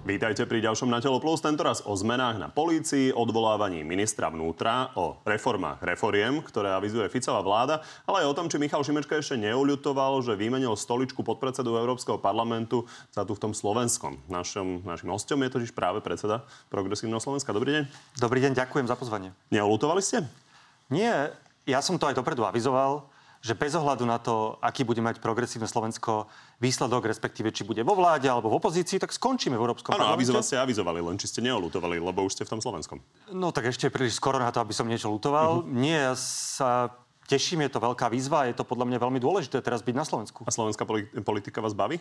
Vítajte pri ďalšom Na telo plus, tentoraz o zmenách na polícii, odvolávaní ministra vnútra, o reformách reforiem, ktoré avizuje Ficová vláda, ale aj o tom, či Michal Šimečka ešte neuľutoval, že vymenil stoličku podpredsedu Európskeho parlamentu za tu v tom slovenskom. Našom, našim hostom je totiž práve predseda Progresívneho Slovenska. Dobrý deň. Dobrý deň, ďakujem za pozvanie. Neuľutovali ste? Nie, ja som to aj dopredu avizoval že bez ohľadu na to, aký bude mať progresívne Slovensko výsledok, respektíve či bude vo vláde alebo v opozícii, tak skončíme v Európskom Áno, avizovať ste avizovali, len či ste neolutovali, lebo už ste v tom Slovenskom. No tak ešte je príliš skoro na to, aby som niečo lutoval. Uh-huh. Nie, ja sa teším, je to veľká výzva, je to podľa mňa veľmi dôležité teraz byť na Slovensku. A slovenská politika vás baví?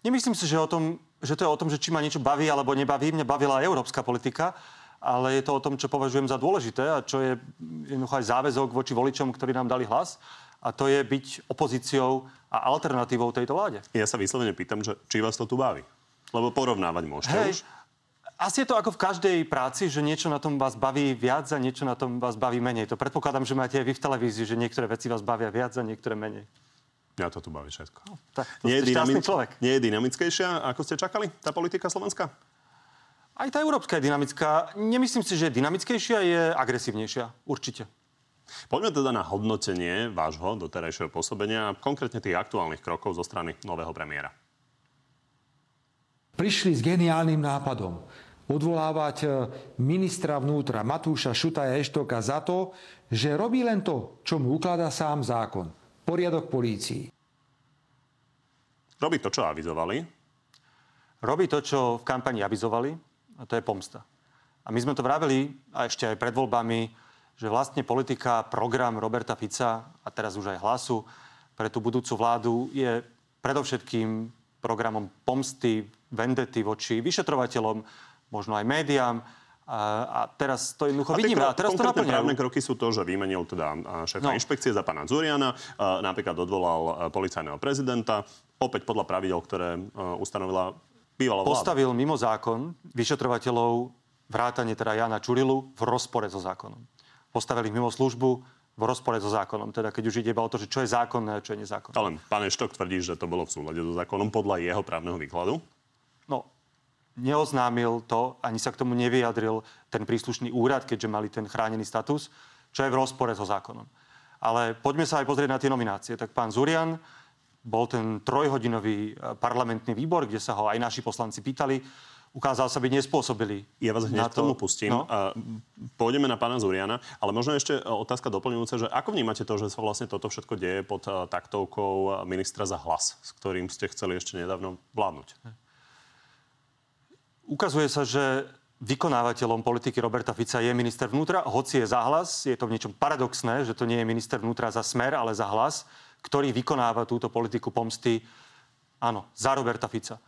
Nemyslím si, že, o tom, že to je o tom, že či ma niečo baví alebo nebaví. Mňa bavila európska politika ale je to o tom, čo považujem za dôležité a čo je jednoducho aj záväzok voči voličom, ktorí nám dali hlas. A to je byť opozíciou a alternatívou tejto vláde. Ja sa vyslovene pýtam, že či vás to tu baví. Lebo porovnávať môžete Hej. už. Asi je to ako v každej práci, že niečo na tom vás baví viac a niečo na tom vás baví menej. To predpokladám, že máte aj vy v televízii, že niektoré veci vás bavia viac a niektoré menej. Ja to tu baví všetko. No, tak, to nie, je dynamic- človek. nie je dynamickejšia, ako ste čakali, tá politika slovenská? Aj tá európska je dynamická. Nemyslím si, že je dynamickejšia, je agresívnejšia. Určite. Poďme teda na hodnotenie vášho doterajšieho pôsobenia, konkrétne tých aktuálnych krokov zo strany nového premiéra. Prišli s geniálnym nápadom odvolávať e, ministra vnútra Matúša Šutaja Eštoka za to, že robí len to, čo mu ukladá sám zákon. Poriadok polícii. Robí to, čo avizovali. Robí to, čo v kampani avizovali a to je pomsta. A my sme to vraveli a ešte aj pred voľbami, že vlastne politika, program Roberta Fica a teraz už aj hlasu pre tú budúcu vládu je predovšetkým programom pomsty, vendety voči vyšetrovateľom, možno aj médiám. A, a teraz to jednoducho vidíme. A teraz to naplňajú. právne kroky sú to, že vymenil teda šéfa no. inšpekcie za pána Zuriana, napríklad odvolal policajného prezidenta, opäť podľa pravidel, ktoré ustanovila bývalá vláda. Postavil mimo zákon vyšetrovateľov vrátane teda Jana Čurilu v rozpore so zákonom. Postavili ich mimo službu v rozpore so zákonom. Teda keď už ide iba o to, že čo je zákonné a čo je nezákonné. Ale pán Eštok tvrdí, že to bolo v súlade so zákonom podľa jeho právneho výkladu. No, neoznámil to, ani sa k tomu nevyjadril ten príslušný úrad, keďže mali ten chránený status, čo je v rozpore so zákonom. Ale poďme sa aj pozrieť na tie nominácie. Tak pán Zurian, bol ten trojhodinový e, parlamentný výbor, kde sa ho aj naši poslanci pýtali. Ukázal sa byť nespôsobili. Ja vás hneď to... k tomu pustím. No? A pôjdeme na pána Zuriana, ale možno ešte e, otázka doplňujúca, že ako vnímate to, že sa vlastne toto všetko deje pod e, taktovkou ministra za hlas, s ktorým ste chceli ešte nedávno vládnuť? Ukazuje sa, že vykonávateľom politiky Roberta Fica je minister vnútra, hoci je za hlas. Je to v niečom paradoxné, že to nie je minister vnútra za smer, ale za hlas ktorý vykonáva túto politiku pomsty, áno, za Roberta Fica.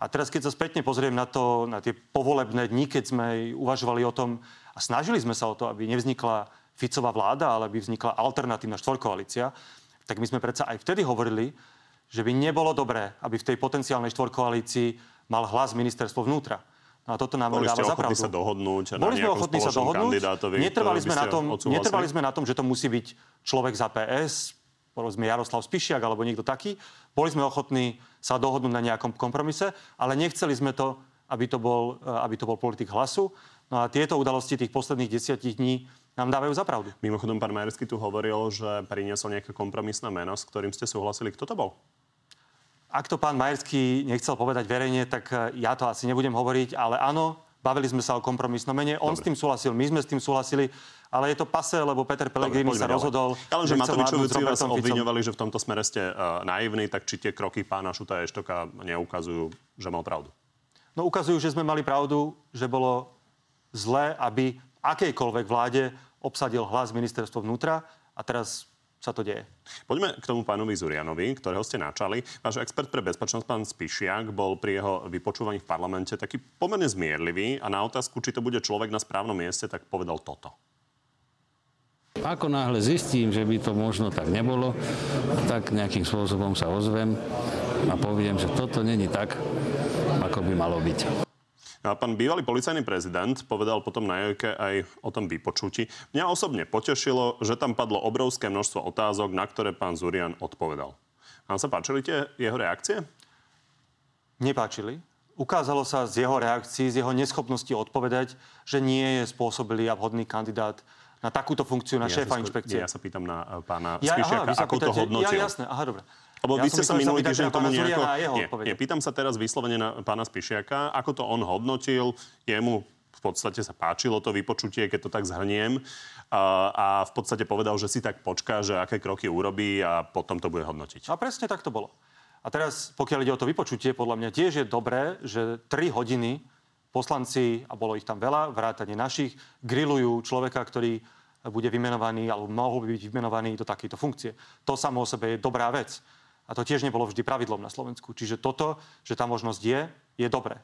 A teraz, keď sa spätne pozriem na to, na tie povolebné dni, keď sme uvažovali o tom a snažili sme sa o to, aby nevznikla Ficová vláda, ale aby vznikla alternatívna štvorkoalícia, tak my sme predsa aj vtedy hovorili, že by nebolo dobré, aby v tej potenciálnej štvorkoalícii mal hlas ministerstvo vnútra. No a toto nám Boli dáva za pravdu. sa dohodnúť Boli sme ochotní sa dohodnúť. Netrvali sme, na tom, netrvali sme na tom, že to musí byť človek za PS, povedzme Jaroslav Spišiak alebo niekto taký. Boli sme ochotní sa dohodnúť na nejakom kompromise, ale nechceli sme to, aby to bol, eh, aby to bol politik hlasu. No a tieto udalosti tých posledných desiatich dní nám dávajú za pravdu. Mimochodom, pán Majersky tu hovoril, že priniesol nejaké kompromisné meno, s ktorým ste súhlasili. Kto to bol? Ak to pán Majerský nechcel povedať verejne, tak eh, ja to asi nebudem hovoriť, ale áno, bavili sme sa o kompromisnom mene. On Dobre. s tým súhlasil, my sme s tým súhlasili ale je to pase, lebo Peter Pellegrini sa rozhodol, ale že Matovičovici vás obviňovali, že v tomto smere ste uh, naivní, tak či tie kroky pána Šuta Eštoka neukazujú, že mal pravdu? No ukazujú, že sme mali pravdu, že bolo zlé, aby akejkoľvek vláde obsadil hlas ministerstvo vnútra a teraz sa to deje. Poďme k tomu pánovi Zurianovi, ktorého ste načali. Váš expert pre bezpečnosť, pán Spišiak, bol pri jeho vypočúvaní v parlamente taký pomerne zmierlivý a na otázku, či to bude človek na správnom mieste, tak povedal toto. Ako náhle zistím, že by to možno tak nebolo, tak nejakým spôsobom sa ozvem a poviem, že toto není tak, ako by malo byť. A pán bývalý policajný prezident povedal potom na Jojke aj o tom vypočutí. Mňa osobne potešilo, že tam padlo obrovské množstvo otázok, na ktoré pán Zurian odpovedal. Vám sa páčili tie jeho reakcie? Nepáčili. ukázalo sa z jeho reakcií, z jeho neschopnosti odpovedať, že nie je spôsobilý a vhodný kandidát na takúto funkciu na ja šéfa sa, inšpekcie. Ja sa pýtam na uh, pána ja, Spišiaka, aha, ako pýtate, to hodnotil. Ja, jasné, aha, dobre. Lebo ja vy ste sa minulý týždeň tomu nejako... Nie, nie, pýtam sa teraz vyslovene na pána Spišiaka, ako to on hodnotil, jemu v podstate sa páčilo to vypočutie, keď to tak zhrniem. A, a v podstate povedal, že si tak počká, že aké kroky urobí a potom to bude hodnotiť. A presne tak to bolo. A teraz, pokiaľ ide o to vypočutie, podľa mňa tiež je dobré, že 3 hodiny poslanci, a bolo ich tam veľa, vrátane našich, grillujú človeka, ktorý bude vymenovaný, alebo mohol by byť vymenovaný do takejto funkcie. To samo o sebe je dobrá vec. A to tiež nebolo vždy pravidlom na Slovensku. Čiže toto, že tá možnosť je, je dobré.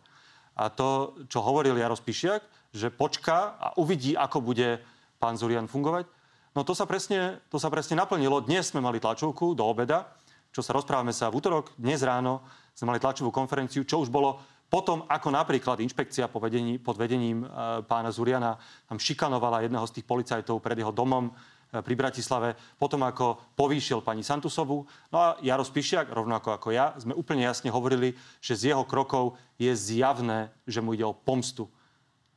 A to, čo hovoril Jaros Pišiak, že počká a uvidí, ako bude pán Zurian fungovať, no to sa presne, to sa presne naplnilo. Dnes sme mali tlačovku do obeda, čo sa rozprávame sa v útorok, dnes ráno sme mali tlačovú konferenciu, čo už bolo potom, ako napríklad inšpekcia pod vedením, pod vedením e, pána Zuriana tam šikanovala jedného z tých policajtov pred jeho domom, e, pri Bratislave, potom ako povýšil pani Santusovú. No a Jaros Pišiak, rovnako ako ja, sme úplne jasne hovorili, že z jeho krokov je zjavné, že mu ide o pomstu.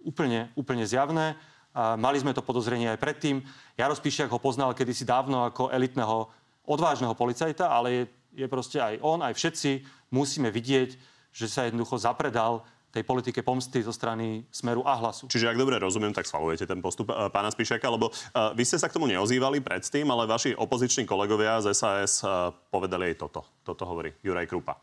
Úplne, úplne zjavné. A mali sme to podozrenie aj predtým. Jaros Pišiak ho poznal kedysi dávno ako elitného odvážneho policajta, ale je, je proste aj on, aj všetci musíme vidieť, že sa jednoducho zapredal tej politike pomsty zo strany Smeru a Hlasu. Čiže ak dobre rozumiem, tak schvalujete ten postup uh, pána Spišiaka, lebo uh, vy ste sa k tomu neozývali predtým, ale vaši opoziční kolegovia z SAS uh, povedali aj toto. Toto hovorí Juraj Krupa.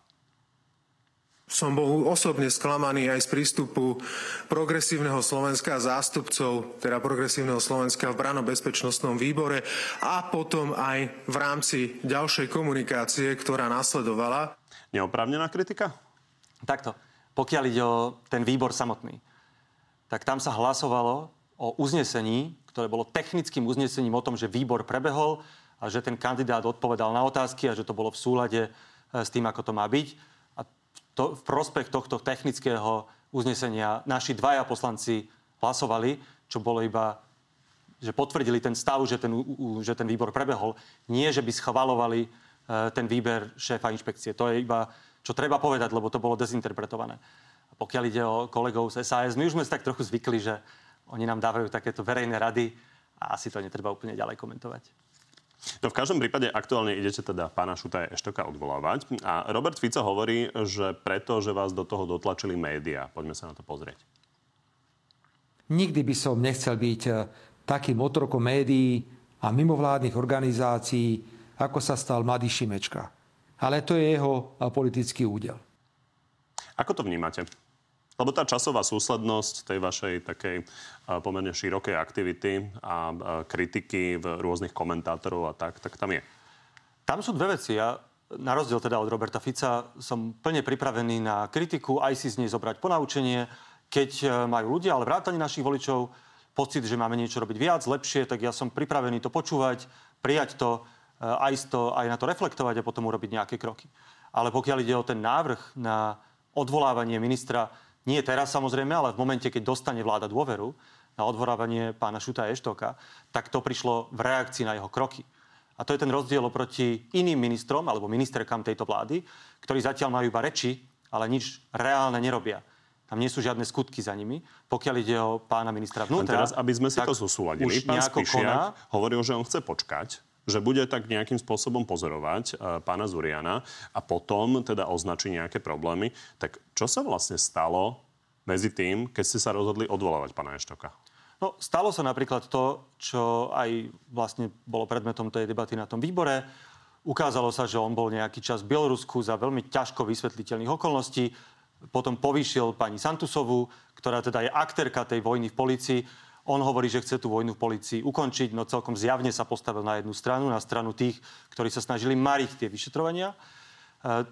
Som bol osobne sklamaný aj z prístupu progresívneho Slovenska a zástupcov, teda progresívneho Slovenska v Brano-bezpečnostnom výbore a potom aj v rámci ďalšej komunikácie, ktorá nasledovala. Neoprávnená kritika? Takto. Pokiaľ ide o ten výbor samotný, tak tam sa hlasovalo o uznesení, ktoré bolo technickým uznesením o tom, že výbor prebehol a že ten kandidát odpovedal na otázky a že to bolo v súlade e, s tým, ako to má byť to, v prospech tohto technického uznesenia naši dvaja poslanci hlasovali, čo bolo iba, že potvrdili ten stav, že ten, že ten výbor prebehol. Nie, že by schvalovali e, ten výber šéfa inšpekcie. To je iba, čo treba povedať, lebo to bolo dezinterpretované. A pokiaľ ide o kolegov z SAS, my už sme si tak trochu zvykli, že oni nám dávajú takéto verejné rady a asi to netreba úplne ďalej komentovať. No v každom prípade aktuálne idete teda pána Šutaja Eštoka odvolávať. A Robert Fico hovorí, že preto, že vás do toho dotlačili médiá. Poďme sa na to pozrieť. Nikdy by som nechcel byť eh, takým otrokom médií a mimovládnych organizácií, ako sa stal mladý Šimečka. Ale to je jeho eh, politický údel. Ako to vnímate? Lebo tá časová súslednosť tej vašej takej pomerne širokej aktivity a kritiky v rôznych komentátorov a tak, tak tam je. Tam sú dve veci. Ja na rozdiel teda od Roberta Fica som plne pripravený na kritiku, aj si z nej zobrať ponaučenie. Keď e, majú ľudia, ale vrátane našich voličov, pocit, že máme niečo robiť viac, lepšie, tak ja som pripravený to počúvať, prijať to, aj, to, aj na to reflektovať a potom urobiť nejaké kroky. Ale pokiaľ ide o ten návrh na odvolávanie ministra nie teraz samozrejme, ale v momente, keď dostane vláda dôveru na odvorávanie pána Šuta Eštoka, tak to prišlo v reakcii na jeho kroky. A to je ten rozdiel oproti iným ministrom alebo ministerkám tejto vlády, ktorí zatiaľ majú iba reči, ale nič reálne nerobia. Tam nie sú žiadne skutky za nimi. Pokiaľ ide o pána ministra vnútra... Teraz, aby sme si to zosúladili, pán Spišiak koná... hovoril, že on chce počkať, že bude tak nejakým spôsobom pozorovať uh, pána Zuriana a potom teda označí nejaké problémy. Tak čo sa vlastne stalo medzi tým, keď ste sa rozhodli odvolávať pána Eštoka? No, stalo sa napríklad to, čo aj vlastne bolo predmetom tej debaty na tom výbore. Ukázalo sa, že on bol nejaký čas v Bielorusku za veľmi ťažko vysvetliteľných okolností. Potom povýšil pani Santusovú, ktorá teda je aktérka tej vojny v policii. On hovorí, že chce tú vojnu v policii ukončiť, no celkom zjavne sa postavil na jednu stranu, na stranu tých, ktorí sa snažili mariť tie vyšetrovania.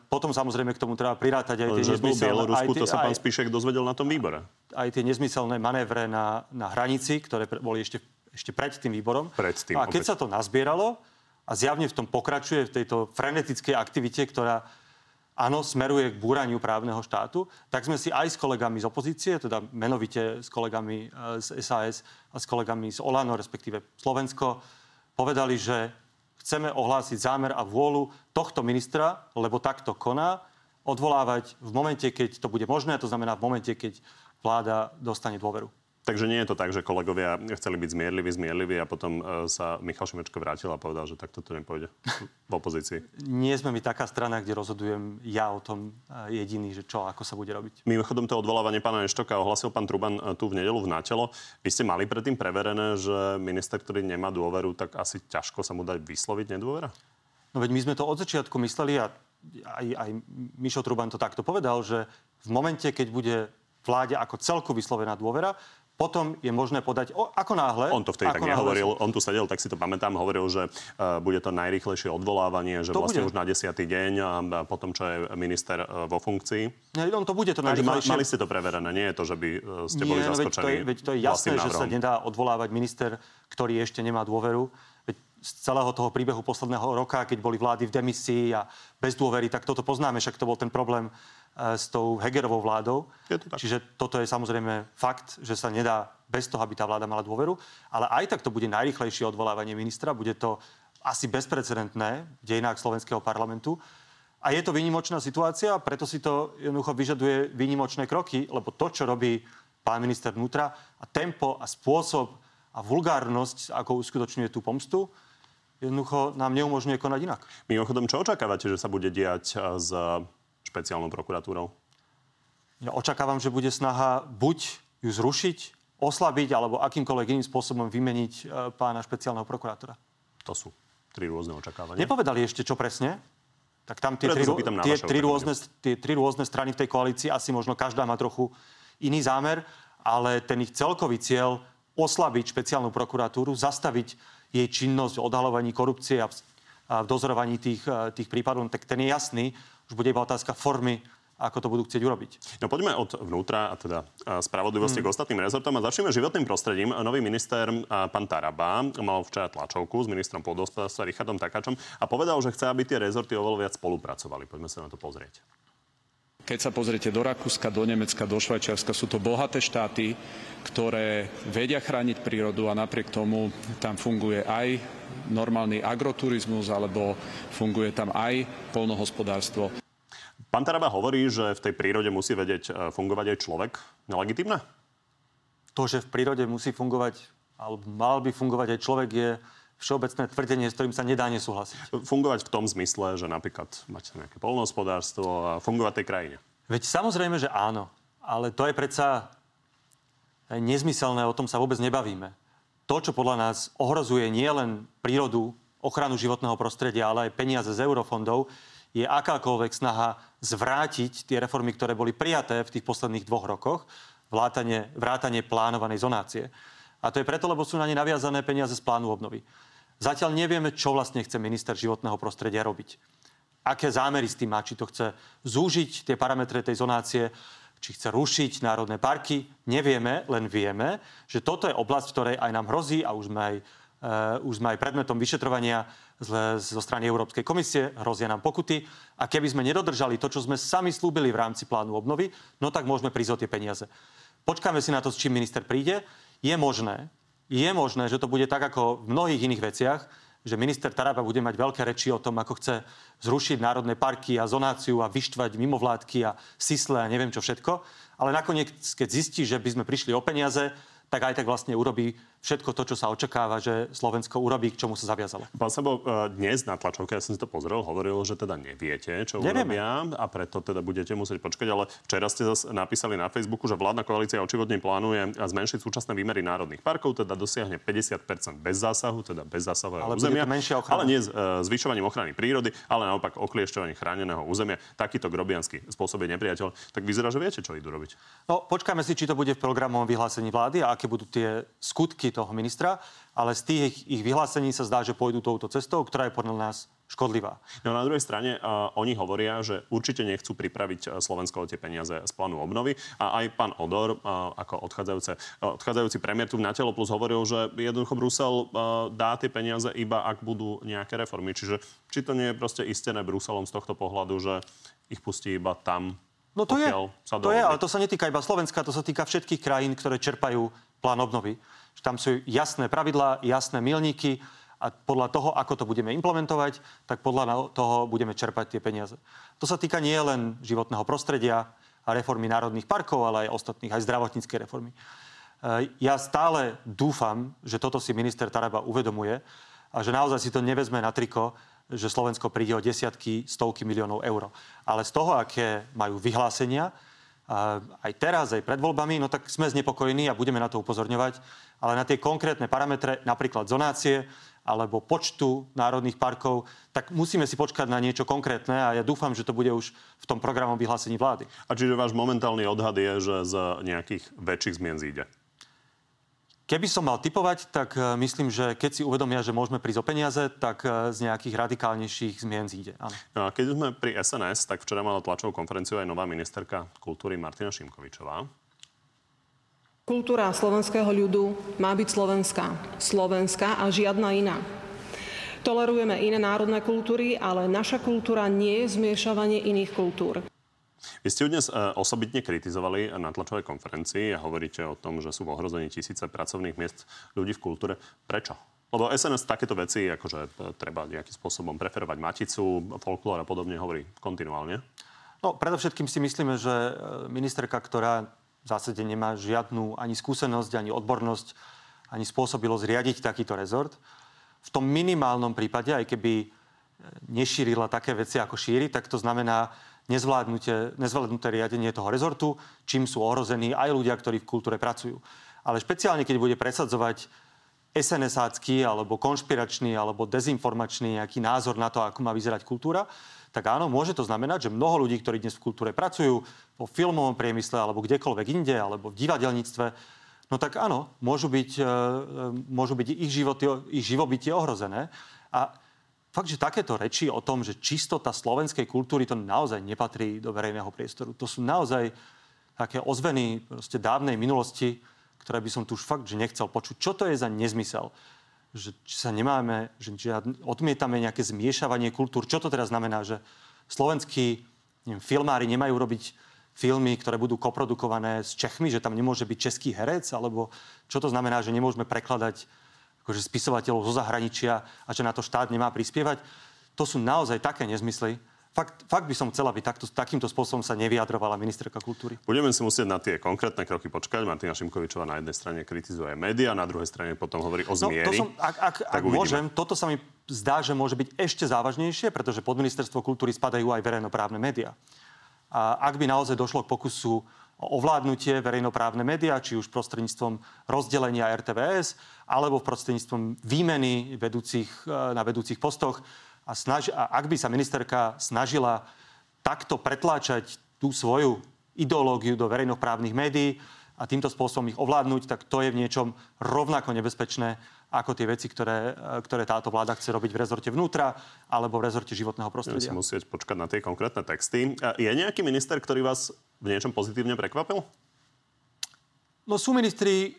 Potom samozrejme k tomu treba prirátať aj tie nezmyselné... Bielorusku, aj tie, to sa pán Spíšek dozvedel na tom výbore. Aj tie nezmyselné manévre na, na hranici, ktoré boli ešte, ešte pred tým výborom. Pred tým, no a keď opäť. sa to nazbieralo a zjavne v tom pokračuje, v tejto frenetickej aktivite, ktorá áno, smeruje k búraniu právneho štátu, tak sme si aj s kolegami z opozície, teda menovite s kolegami e, z SAS a s kolegami z Olano, respektíve Slovensko, povedali, že chceme ohlásiť zámer a vôľu tohto ministra, lebo takto koná odvolávať v momente, keď to bude možné, to znamená v momente, keď vláda dostane dôveru. Takže nie je to tak, že kolegovia chceli byť zmierliví, zmierliví a potom e, sa Michal Šimečko vrátil a povedal, že takto to nepôjde v opozícii. Nie sme my taká strana, kde rozhodujem ja o tom e, jediný, že čo, ako sa bude robiť. Mimochodom to odvolávanie pána Eštoka ohlasil pán Truban e, tu v nedelu v Nátelo. Vy ste mali predtým preverené, že minister, ktorý nemá dôveru, tak asi ťažko sa mu dať vysloviť nedôvera? No veď my sme to od začiatku mysleli a aj, aj Mišo Truban to takto povedal, že v momente, keď bude vláde ako celku vyslovená dôvera, potom je možné podať, o, ako náhle... On to vtedy tak nehovoril, on tu sedel, tak si to pamätám, hovoril, že uh, bude to najrýchlejšie odvolávanie, že to vlastne bude. už na desiatý deň a, a potom, čo je minister uh, vo funkcii. Nie, on to bude to najrýchlejšie. Mali ste to preverené, nie je to, že by uh, ste Nie, boli no, zaskočení. Veď to, je, veď to je jasné, že sa nedá odvolávať minister, ktorý ešte nemá dôveru. Veď z celého toho príbehu posledného roka, keď boli vlády v demisii a bez dôvery, tak toto poznáme, však to bol ten problém E, s tou Hegerovou vládou. Je to tak. Čiže toto je samozrejme fakt, že sa nedá bez toho, aby tá vláda mala dôveru. Ale aj tak to bude najrychlejšie odvolávanie ministra. Bude to asi bezprecedentné v dejinách slovenského parlamentu. A je to výnimočná situácia, preto si to jednoducho vyžaduje výnimočné kroky, lebo to, čo robí pán minister vnútra a tempo a spôsob a vulgárnosť, ako uskutočňuje tú pomstu, jednoducho nám neumožňuje konať inak. Mimochodom, čo očakávate, že sa bude diať s špeciálnou prokuratúrou? Ja očakávam, že bude snaha buď ju zrušiť, oslabiť alebo akýmkoľvek iným spôsobom vymeniť e, pána špeciálneho prokurátora. To sú tri rôzne očakávania. Nepovedali ešte, čo presne. Tak tam tie, tri, tie, tri, rôzne, tie tri rôzne strany v tej koalícii, asi možno každá má trochu iný zámer, ale ten ich celkový cieľ oslabiť špeciálnu prokuratúru, zastaviť jej činnosť v odhalovaní korupcie a v dozorovaní tých, e, tých prípadov, tak ten je jasný. Už bude iba otázka formy, ako to budú chcieť urobiť. No poďme od vnútra a teda spravodlivosti hmm. k ostatným rezortom a začneme životným prostredím. Nový minister pán Taraba mal včera tlačovku s ministrom pôdohospodárstva Richardom Takáčom a povedal, že chce, aby tie rezorty oveľa viac spolupracovali. Poďme sa na to pozrieť. Keď sa pozriete do Rakúska, do Nemecka, do Švajčiarska, sú to bohaté štáty, ktoré vedia chrániť prírodu a napriek tomu tam funguje aj normálny agroturizmus alebo funguje tam aj polnohospodárstvo. Pán Taraba hovorí, že v tej prírode musí vedieť e, fungovať aj človek. Nelegitimné? To, že v prírode musí fungovať, alebo mal by fungovať aj človek, je všeobecné tvrdenie, s ktorým sa nedá nesúhlasiť. Fungovať v tom zmysle, že napríklad mať nejaké polnohospodárstvo a fungovať tej krajine. Veď samozrejme, že áno. Ale to je predsa nezmyselné, o tom sa vôbec nebavíme. To, čo podľa nás ohrozuje nielen prírodu, ochranu životného prostredia, ale aj peniaze z eurofondov, je akákoľvek snaha zvrátiť tie reformy, ktoré boli prijaté v tých posledných dvoch rokoch, vrátanie, vrátanie plánovanej zonácie. A to je preto, lebo sú na ne naviazané peniaze z plánu obnovy. Zatiaľ nevieme, čo vlastne chce minister životného prostredia robiť. Aké zámery s tým má, či to chce zúžiť tie parametre tej zonácie, či chce rušiť národné parky. Nevieme, len vieme, že toto je oblasť, v ktorej aj nám hrozí a už sme aj, uh, už sme aj predmetom vyšetrovania zo strany Európskej komisie, hrozia nám pokuty. A keby sme nedodržali to, čo sme sami slúbili v rámci plánu obnovy, no tak môžeme prísť o tie peniaze. Počkáme si na to, s čím minister príde je možné, je možné, že to bude tak ako v mnohých iných veciach, že minister Taraba bude mať veľké reči o tom, ako chce zrušiť národné parky a zonáciu a vyštvať mimovládky a sisle a neviem čo všetko. Ale nakoniec, keď zistí, že by sme prišli o peniaze, tak aj tak vlastne urobí všetko to, čo sa očakáva, že Slovensko urobí, k čomu sa zaviazalo. Pán Sabo, e, dnes na tlačovke, ja som si to pozrel, hovoril, že teda neviete, čo Nevieme. urobia a preto teda budete musieť počkať, ale včera ste zase napísali na Facebooku, že vládna koalícia očivodne plánuje zmenšiť súčasné výmery národných parkov, teda dosiahne 50% bez zásahu, teda bez zásahového ale územia. Ale nie s uh, zvyšovaním ochrany prírody, ale naopak okliešťovaním chráneného územia. Takýto grobianský spôsob je nepriateľ. Tak vyzerá, že viete, čo idú robiť. No, počkáme si, či to bude v programovom vyhlásení vlády a aké budú tie skutky toho ministra, ale z tých ich vyhlásení sa zdá, že pôjdu touto cestou, ktorá je podľa nás škodlivá. No na druhej strane uh, oni hovoria, že určite nechcú pripraviť uh, Slovensko o tie peniaze z plánu obnovy a aj pán Odor, uh, ako odchádzajúce, uh, odchádzajúci premiér tu na Telo Plus hovoril, že jednoducho Brusel uh, dá tie peniaze iba ak budú nejaké reformy. Čiže či to nie je proste istené Bruselom z tohto pohľadu, že ich pustí iba tam, No to je, to je, ale to sa netýka iba Slovenska, to sa týka všetkých krajín, ktoré čerpajú plán obnovy. Tam sú jasné pravidlá, jasné milníky a podľa toho, ako to budeme implementovať, tak podľa toho budeme čerpať tie peniaze. To sa týka nie len životného prostredia a reformy národných parkov, ale aj ostatných, aj zdravotníckej reformy. E, ja stále dúfam, že toto si minister Taraba uvedomuje a že naozaj si to nevezme na triko, že Slovensko príde o desiatky, stovky miliónov eur. Ale z toho, aké majú vyhlásenia, aj teraz, aj pred voľbami, no tak sme znepokojení a budeme na to upozorňovať. Ale na tie konkrétne parametre, napríklad zonácie alebo počtu národných parkov, tak musíme si počkať na niečo konkrétne a ja dúfam, že to bude už v tom programom vyhlásení vlády. A čiže váš momentálny odhad je, že z nejakých väčších zmien zíde? Keby som mal typovať, tak e, myslím, že keď si uvedomia, že môžeme prísť o peniaze, tak e, z nejakých radikálnejších zmien zíde. Áno. No a keď sme pri SNS, tak včera mala tlačovú konferenciu aj nová ministerka kultúry Martina Šimkovičová. Kultúra slovenského ľudu má byť slovenská. Slovenská a žiadna iná. Tolerujeme iné národné kultúry, ale naša kultúra nie je zmiešavanie iných kultúr. Vy ste ju dnes e, osobitne kritizovali na tlačovej konferencii a hovoríte o tom, že sú v ohrození tisíce pracovných miest ľudí v kultúre. Prečo? Lebo SNS takéto veci, akože e, treba nejakým spôsobom preferovať maticu, folklór a podobne hovorí kontinuálne. No, predovšetkým si myslíme, že e, ministerka, ktorá v zásade nemá žiadnu ani skúsenosť, ani odbornosť, ani spôsobilosť riadiť takýto rezort, v tom minimálnom prípade, aj keby nešírila také veci, ako šíri, tak to znamená, nezvládnuté riadenie toho rezortu, čím sú ohrození aj ľudia, ktorí v kultúre pracujú. Ale špeciálne, keď bude presadzovať SNS-ácky alebo konšpiračný alebo dezinformačný nejaký názor na to, ako má vyzerať kultúra, tak áno, môže to znamenať, že mnoho ľudí, ktorí dnes v kultúre pracujú, vo filmovom priemysle alebo kdekoľvek inde, alebo v divadelníctve, no tak áno, môžu byť, e, e, môžu byť ich, životy, ich živobytie ohrozené. A fakt, že takéto reči o tom, že čistota slovenskej kultúry to naozaj nepatrí do verejného priestoru. To sú naozaj také ozveny dávnej minulosti, ktoré by som tu už fakt, že nechcel počuť. Čo to je za nezmysel? Že, či sa nemáme, že, že odmietame nejaké zmiešavanie kultúr. Čo to teraz znamená, že slovenskí neviem, filmári nemajú robiť filmy, ktoré budú koprodukované s Čechmi, že tam nemôže byť český herec, alebo čo to znamená, že nemôžeme prekladať akože spisovateľov zo zahraničia a že na to štát nemá prispievať. To sú naozaj také nezmysly. Fakt, fakt by som chcela, aby takto, takýmto spôsobom sa nevyjadrovala ministerka kultúry. Budeme si musieť na tie konkrétne kroky počkať. Martina Šimkovičová na jednej strane kritizuje médiá, na druhej strane potom hovorí o zmieri. No, to som, ak, ak, ak môžem, toto sa mi zdá, že môže byť ešte závažnejšie, pretože pod ministerstvo kultúry spadajú aj verejnoprávne médiá. A ak by naozaj došlo k pokusu ovládnutie verejnoprávne médiá, či už prostredníctvom rozdelenia RTVS, alebo prostredníctvom výmeny vedúcich, e, na vedúcich postoch. A, snaž, a ak by sa ministerka snažila takto pretláčať tú svoju ideológiu do verejnoprávnych médií a týmto spôsobom ich ovládnuť, tak to je v niečom rovnako nebezpečné ako tie veci, ktoré, ktoré táto vláda chce robiť v rezorte vnútra alebo v rezorte životného prostredia. Budeme musieť počkať na tie konkrétne texty. Je nejaký minister, ktorý vás v niečom pozitívne prekvapil? No sú ministri,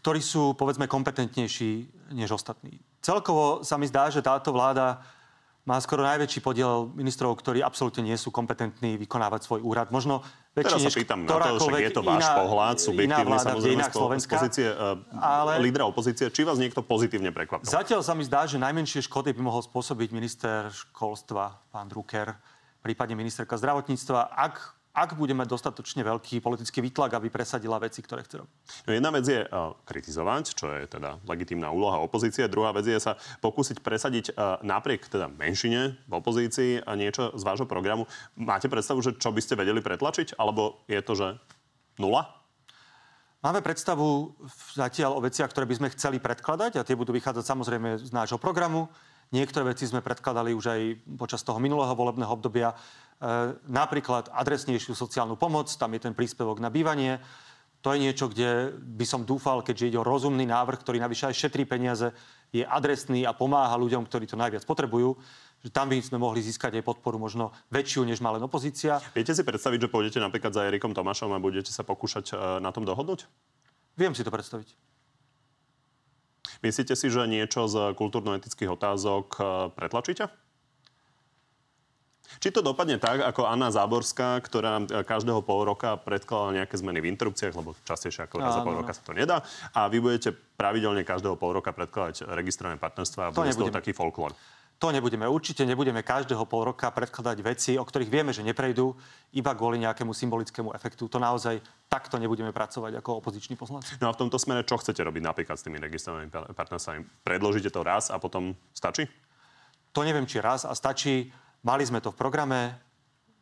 ktorí sú, povedzme, kompetentnejší než ostatní. Celkovo sa mi zdá, že táto vláda má skoro najväčší podiel ministrov, ktorí absolútne nie sú kompetentní vykonávať svoj úrad. Možno väčší Teraz sa pýtam na to, však je to váš iná, pohľad, subjektívny samozrejme z, Slovenska, z pozície uh, ale lídra opozície. Či vás niekto pozitívne prekvapil? Zatiaľ sa mi zdá, že najmenšie škody by mohol spôsobiť minister školstva, pán Drucker, prípadne ministerka zdravotníctva, ak ak bude mať dostatočne veľký politický výtlak, aby presadila veci, ktoré chce robiť. No jedna vec je uh, kritizovať, čo je teda legitímna úloha opozície. Druhá vec je sa pokúsiť presadiť uh, napriek teda menšine v opozícii a niečo z vášho programu. Máte predstavu, že čo by ste vedeli pretlačiť? Alebo je to, že nula? Máme predstavu zatiaľ o veciach, ktoré by sme chceli predkladať a tie budú vychádzať samozrejme z nášho programu. Niektoré veci sme predkladali už aj počas toho minulého volebného obdobia. E, napríklad adresnejšiu sociálnu pomoc, tam je ten príspevok na bývanie. To je niečo, kde by som dúfal, keďže ide o rozumný návrh, ktorý navyše aj šetrí peniaze, je adresný a pomáha ľuďom, ktorí to najviac potrebujú, že tam by sme mohli získať aj podporu možno väčšiu, než má len opozícia. Viete si predstaviť, že pôjdete napríklad za Erikom Tomášom a budete sa pokúšať e, na tom dohodnúť? Viem si to predstaviť. Myslíte si, že niečo z kultúrno-etických otázok e, pretlačíte? Či to dopadne tak, ako Anna Záborská, ktorá e, každého pol roka predkladala nejaké zmeny v interrupciách, lebo častejšie ako raz za pol roka sa to nedá, a vy budete pravidelne každého pol roka predkladať registrované partnerstva a bude to taký folklór. To nebudeme. Určite nebudeme každého pol roka predkladať veci, o ktorých vieme, že neprejdú, iba kvôli nejakému symbolickému efektu. To naozaj takto nebudeme pracovať ako opoziční poslanci. No a v tomto smere čo chcete robiť napríklad s tými registrovanými partnerstvami? Predložíte to raz a potom stačí? To neviem, či raz a stačí. Mali sme to v programe.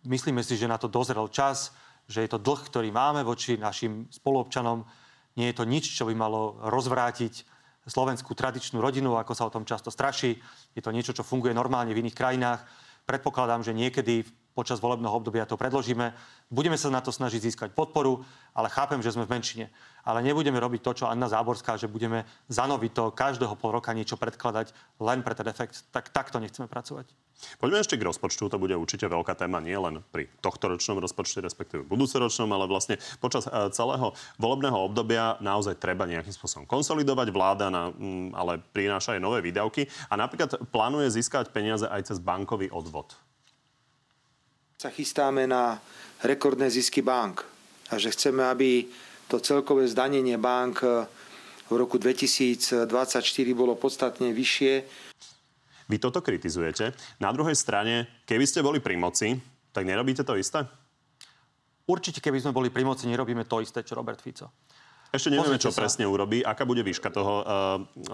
Myslíme si, že na to dozrel čas, že je to dlh, ktorý máme voči našim spoluobčanom. Nie je to nič, čo by malo rozvrátiť slovenskú tradičnú rodinu, ako sa o tom často straší. Je to niečo, čo funguje normálne v iných krajinách. Predpokladám, že niekedy počas volebného obdobia to predložíme. Budeme sa na to snažiť získať podporu, ale chápem, že sme v menšine. Ale nebudeme robiť to, čo Anna Záborská, že budeme zanovito každého pol roka niečo predkladať len pre ten efekt. Tak takto nechceme pracovať. Poďme ešte k rozpočtu. To bude určite veľká téma nie len pri tohtoročnom rozpočte, respektíve budúcoročnom, ale vlastne počas eh, celého volebného obdobia naozaj treba nejakým spôsobom konsolidovať. Vláda na, mm, ale prináša aj nové výdavky a napríklad plánuje získať peniaze aj cez bankový odvod sa chystáme na rekordné zisky bank a že chceme, aby to celkové zdanenie bank eh, v roku 2024 bolo podstatne vyššie. Vy toto kritizujete. Na druhej strane, keby ste boli pri moci, tak nerobíte to isté? Určite, keby sme boli pri moci, nerobíme to isté, čo Robert Fico. Ešte nevieme, čo sa. presne urobí, aká bude výška toho uh,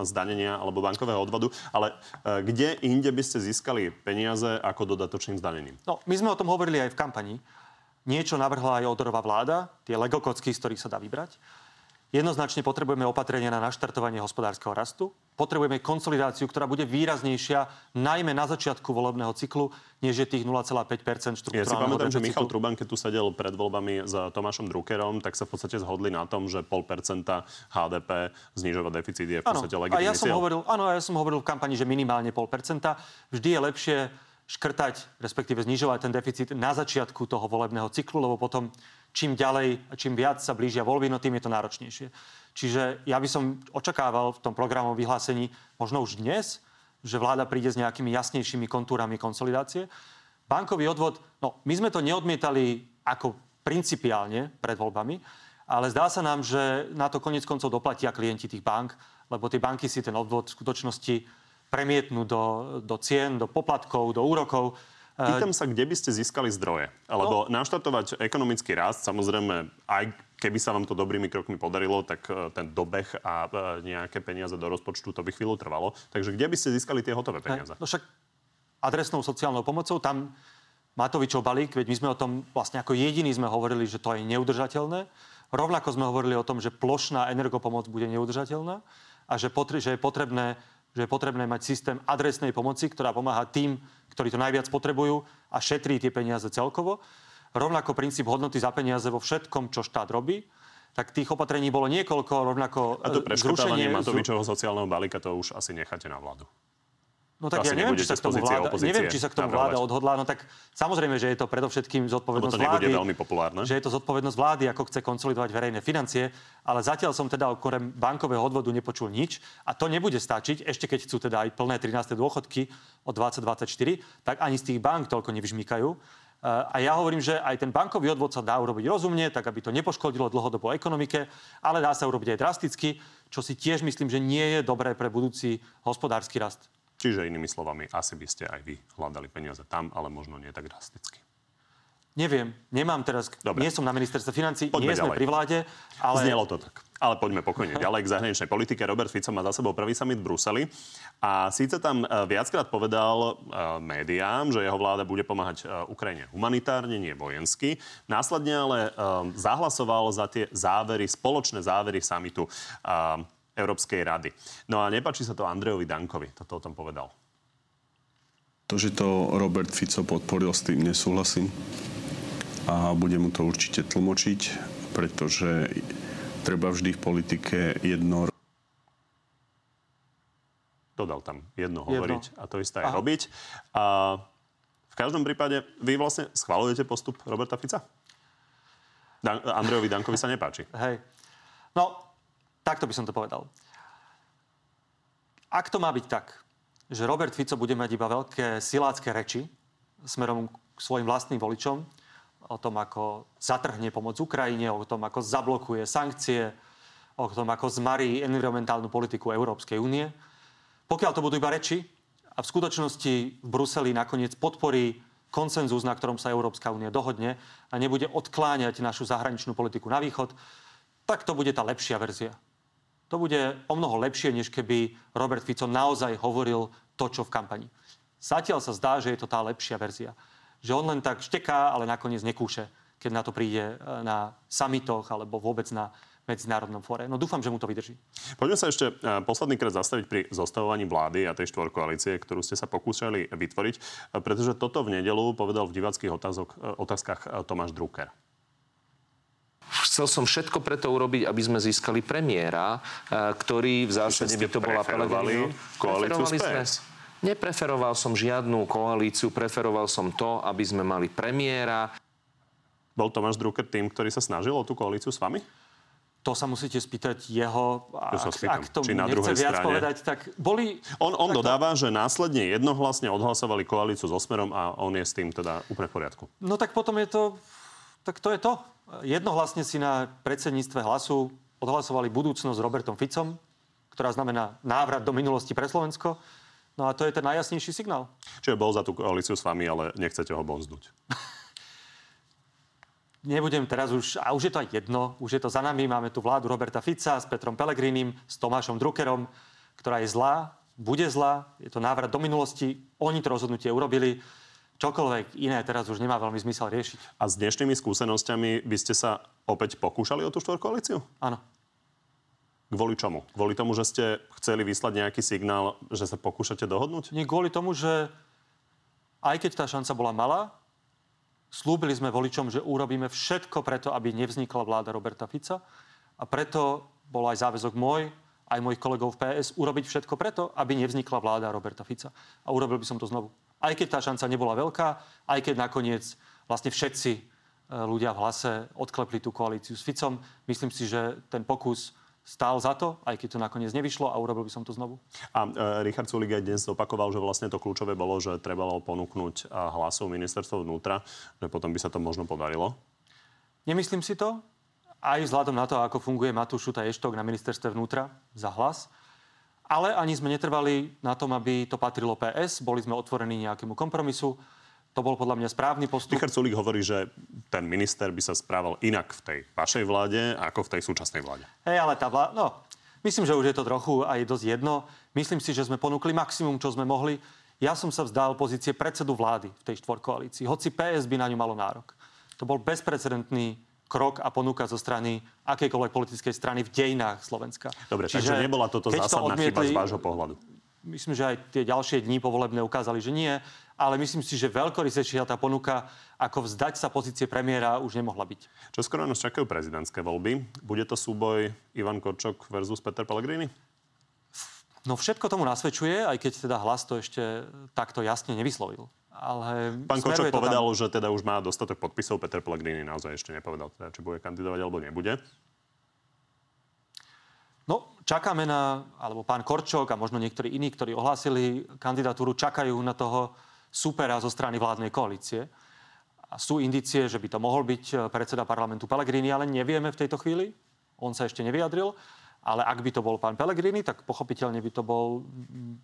zdanenia alebo bankového odvodu, ale uh, kde inde by ste získali peniaze ako dodatočným zdanením? No, my sme o tom hovorili aj v kampani. Niečo navrhla aj Odorová vláda, tie legokocky, z ktorých sa dá vybrať. Jednoznačne potrebujeme opatrenia na naštartovanie hospodárskeho rastu. Potrebujeme konsolidáciu, ktorá bude výraznejšia, najmä na začiatku volebného cyklu, než je tých 0,5 Ja si pamätám, že Michal Truban, keď tu sedel pred voľbami s Tomášom Druckerom, tak sa v podstate zhodli na tom, že 0,5% HDP znižovať deficit je v podstate legitimný a ja som hovoril, Áno, ja som hovoril v kampani, že minimálne 0,5% Vždy je lepšie škrtať, respektíve znižovať ten deficit na začiatku toho volebného cyklu, lebo potom čím ďalej a čím viac sa blížia voľby, no tým je to náročnejšie. Čiže ja by som očakával v tom programovom vyhlásení možno už dnes, že vláda príde s nejakými jasnejšími kontúrami konsolidácie. Bankový odvod, no my sme to neodmietali ako principiálne pred voľbami, ale zdá sa nám, že na to konec koncov doplatia klienti tých bank, lebo tie banky si ten odvod v skutočnosti premietnú do, do cien, do poplatkov, do úrokov. Pýtam sa, kde by ste získali zdroje? Lebo no. naštartovať ekonomický rast, samozrejme, aj keby sa vám to dobrými krokmi podarilo, tak e, ten dobeh a e, nejaké peniaze do rozpočtu, to by chvíľu trvalo. Takže kde by ste získali tie hotové peniaze? No však adresnou sociálnou pomocou, tam Matovičov balík, veď my sme o tom vlastne ako jediní sme hovorili, že to je neudržateľné. Rovnako sme hovorili o tom, že plošná energopomoc bude neudržateľná a že, potre- že je potrebné že je potrebné mať systém adresnej pomoci, ktorá pomáha tým, ktorí to najviac potrebujú a šetrí tie peniaze celkovo. Rovnako princíp hodnoty za peniaze vo všetkom, čo štát robí tak tých opatrení bolo niekoľko, rovnako A to preškrtávanie Matovičovho sociálneho balíka, to už asi necháte na vládu. No tak ja neviem, či sa, k tomu vláda, neviem, či sa k tomu vláda odhodlá. No tak samozrejme, že je to predovšetkým zodpovednosť Lebo to vlády. veľmi populárne. Že je to zodpovednosť vlády, ako chce konsolidovať verejné financie. Ale zatiaľ som teda okrem bankového odvodu nepočul nič. A to nebude stačiť, ešte keď chcú teda aj plné 13. dôchodky od 2024, tak ani z tých bank toľko nevyžmýkajú. A ja hovorím, že aj ten bankový odvod sa dá urobiť rozumne, tak aby to nepoškodilo dlhodobo ekonomike, ale dá sa urobiť aj drasticky, čo si tiež myslím, že nie je dobré pre budúci hospodársky rast. Čiže inými slovami, asi by ste aj vy hľadali peniaze tam, ale možno nie tak drasticky. Neviem, nemám teraz, Dobre. nie som na ministerstve financí, poďme nie sme ďalej. pri vláde, ale... Znelo to tak. Ale poďme pokojne ďalej k zahraničnej politike. Robert Fico má za sebou prvý summit v Bruseli a síce tam e, viackrát povedal uh, médiám, že jeho vláda bude pomáhať uh, Ukrajine humanitárne, nie vojensky. Následne ale zahlasoval za tie závery, spoločné závery samitu Európskej rady. No a nepáči sa to Andrejovi Dankovi, toto o tom povedal. To, že to Robert Fico podporil, s tým nesúhlasím. A budem mu to určite tlmočiť, pretože treba vždy v politike jedno dodal tam jedno, jedno. hovoriť a to isté aj Aha. robiť. A v každom prípade vy vlastne schvalujete postup Roberta Fica? Dan- Andrejovi Dankovi sa nepáči. Hej. No, Takto by som to povedal. Ak to má byť tak, že Robert Fico bude mať iba veľké silácké reči smerom k svojim vlastným voličom, o tom, ako zatrhne pomoc Ukrajine, o tom, ako zablokuje sankcie, o tom, ako zmarí environmentálnu politiku Európskej únie. Pokiaľ to budú iba reči a v skutočnosti v Bruseli nakoniec podporí konsenzus, na ktorom sa Európska únia dohodne a nebude odkláňať našu zahraničnú politiku na východ, tak to bude tá lepšia verzia. To bude o mnoho lepšie, než keby Robert Fico naozaj hovoril to, čo v kampani. Zatiaľ sa zdá, že je to tá lepšia verzia. Že on len tak šteká, ale nakoniec nekúše, keď na to príde e, na samitoch alebo vôbec na medzinárodnom fóre. No dúfam, že mu to vydrží. Poďme sa ešte e, posledný krát zastaviť pri zostavovaní vlády a tej štvorkoalície, ktorú ste sa pokúšali vytvoriť, e, pretože toto v nedelu povedal v divackých otázok, otázkach Tomáš Drucker. Chcel som všetko preto urobiť, aby sme získali premiéra, ktorý v zásade by to bola Pellegrino. Koalíciu sme. Nepreferoval som žiadnu koalíciu, preferoval som to, aby sme mali premiéra. Bol Tomáš Drucker tým, ktorý sa snažil o tú koalíciu s vami? To sa musíte spýtať jeho. Ak, sa spýtam, ak to či na nechce druhej viac strane. povedať, tak boli... On, on tak dodáva, že následne jednohlasne odhlasovali koalíciu so Smerom a on je s tým teda úplne v poriadku. No tak potom je to... Tak to je to. Jednohlasne si na predsedníctve hlasu odhlasovali budúcnosť s Robertom Ficom, ktorá znamená návrat do minulosti pre Slovensko. No a to je ten najjasnejší signál. Čiže bol za tú koalíciu s vami, ale nechcete ho bonznúť. Nebudem teraz už, a už je to aj jedno, už je to za nami, máme tu vládu Roberta Fica s Petrom Pelegrinim, s Tomášom Druckerom, ktorá je zlá, bude zlá, je to návrat do minulosti, oni to rozhodnutie urobili, čokoľvek iné teraz už nemá veľmi zmysel riešiť. A s dnešnými skúsenosťami by ste sa opäť pokúšali o tú štvorkoalíciu? Áno. Kvôli čomu? Kvôli tomu, že ste chceli vyslať nejaký signál, že sa pokúšate dohodnúť? Nie kvôli tomu, že aj keď tá šanca bola malá, slúbili sme voličom, že urobíme všetko preto, aby nevznikla vláda Roberta Fica. A preto bol aj záväzok môj, aj mojich kolegov v PS, urobiť všetko preto, aby nevznikla vláda Roberta Fica. A urobil by som to znovu. Aj keď tá šanca nebola veľká, aj keď nakoniec vlastne všetci e, ľudia v hlase odklepli tú koalíciu s Ficom, myslím si, že ten pokus stál za to, aj keď to nakoniec nevyšlo a urobil by som to znovu. A e, Richard Sulik aj dnes opakoval, že vlastne to kľúčové bolo, že trebalo ponúknuť hlasov ministerstvo vnútra, že potom by sa to možno podarilo. Nemyslím si to, aj vzhľadom na to, ako funguje Matúš Šuta Eštok na ministerstve vnútra za hlas. Ale ani sme netrvali na tom, aby to patrilo PS. Boli sme otvorení nejakému kompromisu. To bol podľa mňa správny postup. Richard Sulik hovorí, že ten minister by sa správal inak v tej vašej vláde, ako v tej súčasnej vláde. Hej, ale tá vláda... No, myslím, že už je to trochu aj dosť jedno. Myslím si, že sme ponúkli maximum, čo sme mohli. Ja som sa vzdal pozície predsedu vlády v tej štvorkoalícii. Hoci PS by na ňu malo nárok. To bol bezprecedentný krok a ponuka zo strany akejkoľvek politickej strany v dejinách Slovenska. Dobre, Čiže, takže nebola toto keď to zásadná chyba odmietli- z vášho pohľadu. Myslím, že aj tie ďalšie dni povolebné ukázali, že nie. Ale myslím si, že veľkorysejšia tá ponuka, ako vzdať sa pozície premiéra, už nemohla byť. Čo skoro nás čakajú prezidentské voľby. Bude to súboj Ivan Korčok versus Peter Pellegrini? No všetko tomu nasvedčuje, aj keď teda hlas to ešte takto jasne nevyslovil. Ale Pán to povedal, tam. že teda už má dostatok podpisov. Peter Pellegrini naozaj ešte nepovedal, teda, či bude kandidovať alebo nebude. No, čakáme na, alebo pán Korčok a možno niektorí iní, ktorí ohlásili kandidatúru, čakajú na toho supera zo strany vládnej koalície. A sú indície, že by to mohol byť eh, predseda parlamentu Pellegrini, ale nevieme v tejto chvíli. On sa ešte nevyjadril. Ale ak by to bol pán Pellegrini, tak pochopiteľne by to bol mm,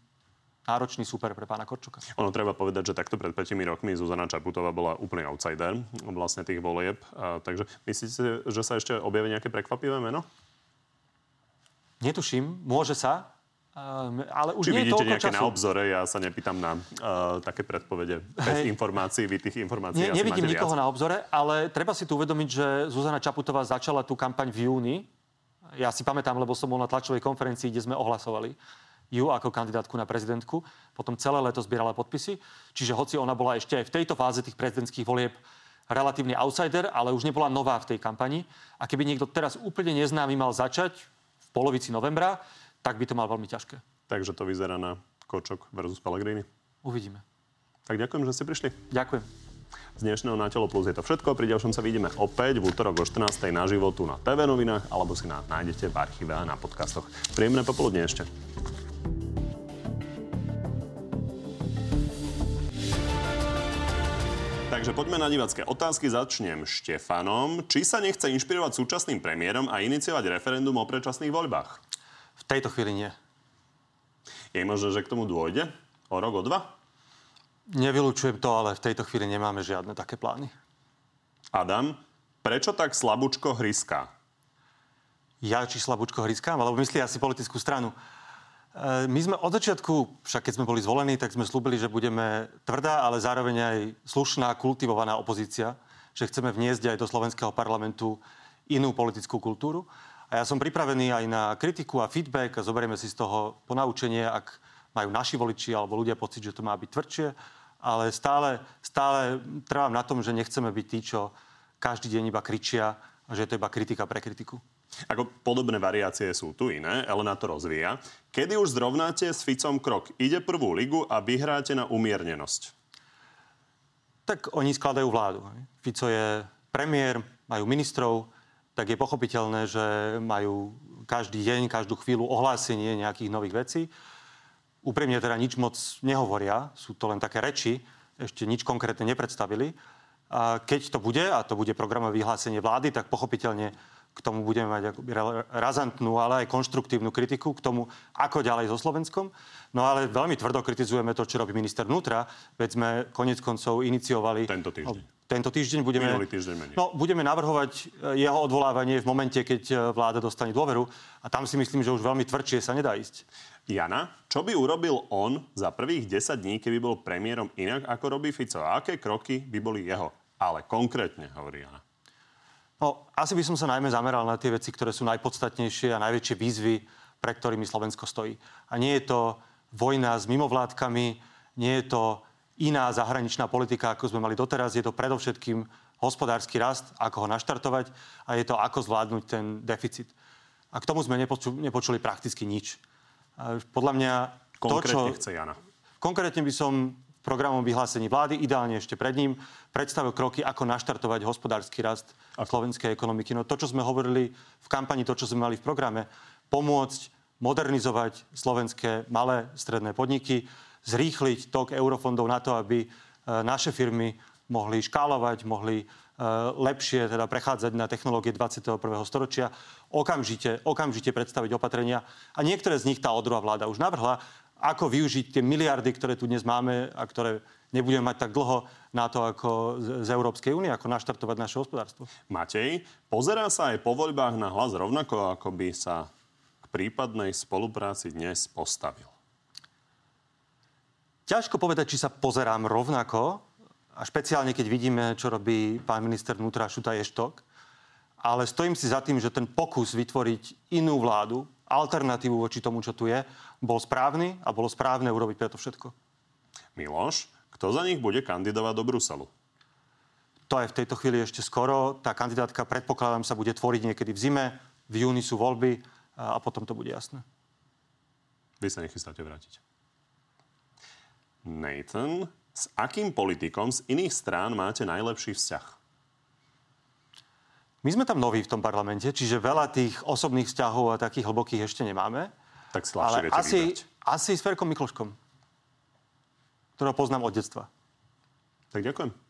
náročný super pre pána Korčoka. Ono treba povedať, že takto pred 5 rokmi Zuzana Čaputová bola úplný outsider vlastne tých volieb. A, takže myslíte, že sa ešte objaví nejaké prekvapivé meno? Netuším, môže sa, ehm, ale už Či nie vidíte nejaké času. na obzore? Ja sa nepýtam na uh, také predpovede bez Hej. informácií. Vy tých informácií Nie, asi nevidím nikoho viac. na obzore, ale treba si tu uvedomiť, že Zuzana Čaputová začala tú kampaň v júni. Ja si pamätám, lebo som bol na tlačovej konferencii, kde sme ohlasovali ju ako kandidátku na prezidentku. Potom celé leto zbierala podpisy. Čiže hoci ona bola ešte aj v tejto fáze tých prezidentských volieb relatívny outsider, ale už nebola nová v tej kampani. A keby niekto teraz úplne neznámy mal začať v polovici novembra, tak by to mal veľmi ťažké. Takže to vyzerá na Kočok versus Pellegrini. Uvidíme. Tak ďakujem, že ste prišli. Ďakujem. Z dnešného Na telo plus je to všetko. Pri ďalšom sa vidíme opäť v útorok o 14. na životu na TV novinách alebo si nás nájdete v archíve a na podcastoch. Príjemné popoludne ešte. Takže poďme na divacké otázky. Začnem Štefanom. Či sa nechce inšpirovať súčasným premiérom a iniciovať referendum o predčasných voľbách? V tejto chvíli nie. Je možné, že k tomu dôjde? O rok, o dva? Nevylučujem to, ale v tejto chvíli nemáme žiadne také plány. Adam, prečo tak slabúčko hryská? Ja či slabúčko hryskám, alebo myslí asi politickú stranu. E, my sme od začiatku, však keď sme boli zvolení, tak sme slúbili, že budeme tvrdá, ale zároveň aj slušná, kultivovaná opozícia, že chceme vniesť aj do slovenského parlamentu inú politickú kultúru. A ja som pripravený aj na kritiku a feedback a zoberieme si z toho ponaučenie, ak majú naši voliči alebo ľudia pocit, že to má byť tvrdšie. Ale stále, stále trvám na tom, že nechceme byť tí, čo každý deň iba kričia a že je to iba kritika pre kritiku. Ako podobné variácie sú tu iné, Elena to rozvíja. Kedy už zrovnáte s Ficom krok? Ide prvú ligu a vyhráte na umiernenosť. Tak oni skladajú vládu. Fico je premiér, majú ministrov, tak je pochopiteľné, že majú každý deň, každú chvíľu ohlásenie nejakých nových vecí. Úprimne teda nič moc nehovoria, sú to len také reči, ešte nič konkrétne nepredstavili. A keď to bude, a to bude programové vyhlásenie vlády, tak pochopiteľne k tomu budeme mať razantnú, ale aj konštruktívnu kritiku k tomu, ako ďalej so Slovenskom. No ale veľmi tvrdo kritizujeme to, čo robí minister vnútra, veď sme konec koncov iniciovali... Tento týždeň. Tento týždeň budeme, Minulý týždeň menej. no, budeme navrhovať e, jeho odvolávanie v momente, keď e, vláda dostane dôveru a tam si myslím, že už veľmi tvrdšie sa nedá ísť. Jana, čo by urobil on za prvých 10 dní, keby bol premiérom inak, ako robí Fico? A aké kroky by boli jeho? Ale konkrétne, hovorí Jana. No, asi by som sa najmä zameral na tie veci, ktoré sú najpodstatnejšie a najväčšie výzvy, pre ktorými Slovensko stojí. A nie je to vojna s mimovládkami, nie je to iná zahraničná politika, ako sme mali doteraz. Je to predovšetkým hospodársky rast, ako ho naštartovať a je to, ako zvládnuť ten deficit. A k tomu sme nepočuli, nepočuli prakticky nič. Podľa mňa... Konkrétne to, čo, chce Jana. Konkrétne by som programom vyhlásení vlády, ideálne ešte pred ním, predstavil kroky, ako naštartovať hospodársky rast ako? slovenskej ekonomiky. No to, čo sme hovorili v kampani, to, čo sme mali v programe, pomôcť modernizovať slovenské malé stredné podniky, zrýchliť tok eurofondov na to, aby e, naše firmy mohli škálovať, mohli lepšie teda prechádzať na technológie 21. storočia, okamžite, okamžite predstaviť opatrenia. A niektoré z nich tá odrová vláda už navrhla ako využiť tie miliardy, ktoré tu dnes máme a ktoré nebudeme mať tak dlho na to, ako z Európskej únie, ako naštartovať naše hospodárstvo. Matej, pozerá sa aj po voľbách na hlas rovnako, ako by sa k prípadnej spolupráci dnes postavil? Ťažko povedať, či sa pozerám rovnako, a špeciálne keď vidíme, čo robí pán minister vnútra Šuta Ještok, ale stojím si za tým, že ten pokus vytvoriť inú vládu, alternatívu voči tomu, čo tu je, bol správny a bolo správne urobiť preto všetko. Miloš, kto za nich bude kandidovať do Bruselu? To je v tejto chvíli ešte skoro. Tá kandidátka, predpokladám, sa bude tvoriť niekedy v zime. V júni sú voľby a potom to bude jasné. Vy sa nechystáte vrátiť. Nathan, s akým politikom z iných strán máte najlepší vzťah? My sme tam noví v tom parlamente, čiže veľa tých osobných vzťahov a takých hlbokých ešte nemáme. Tak si ale asi, asi s Ferkom Mikloškom, ktorého poznám od detstva. Tak ďakujem.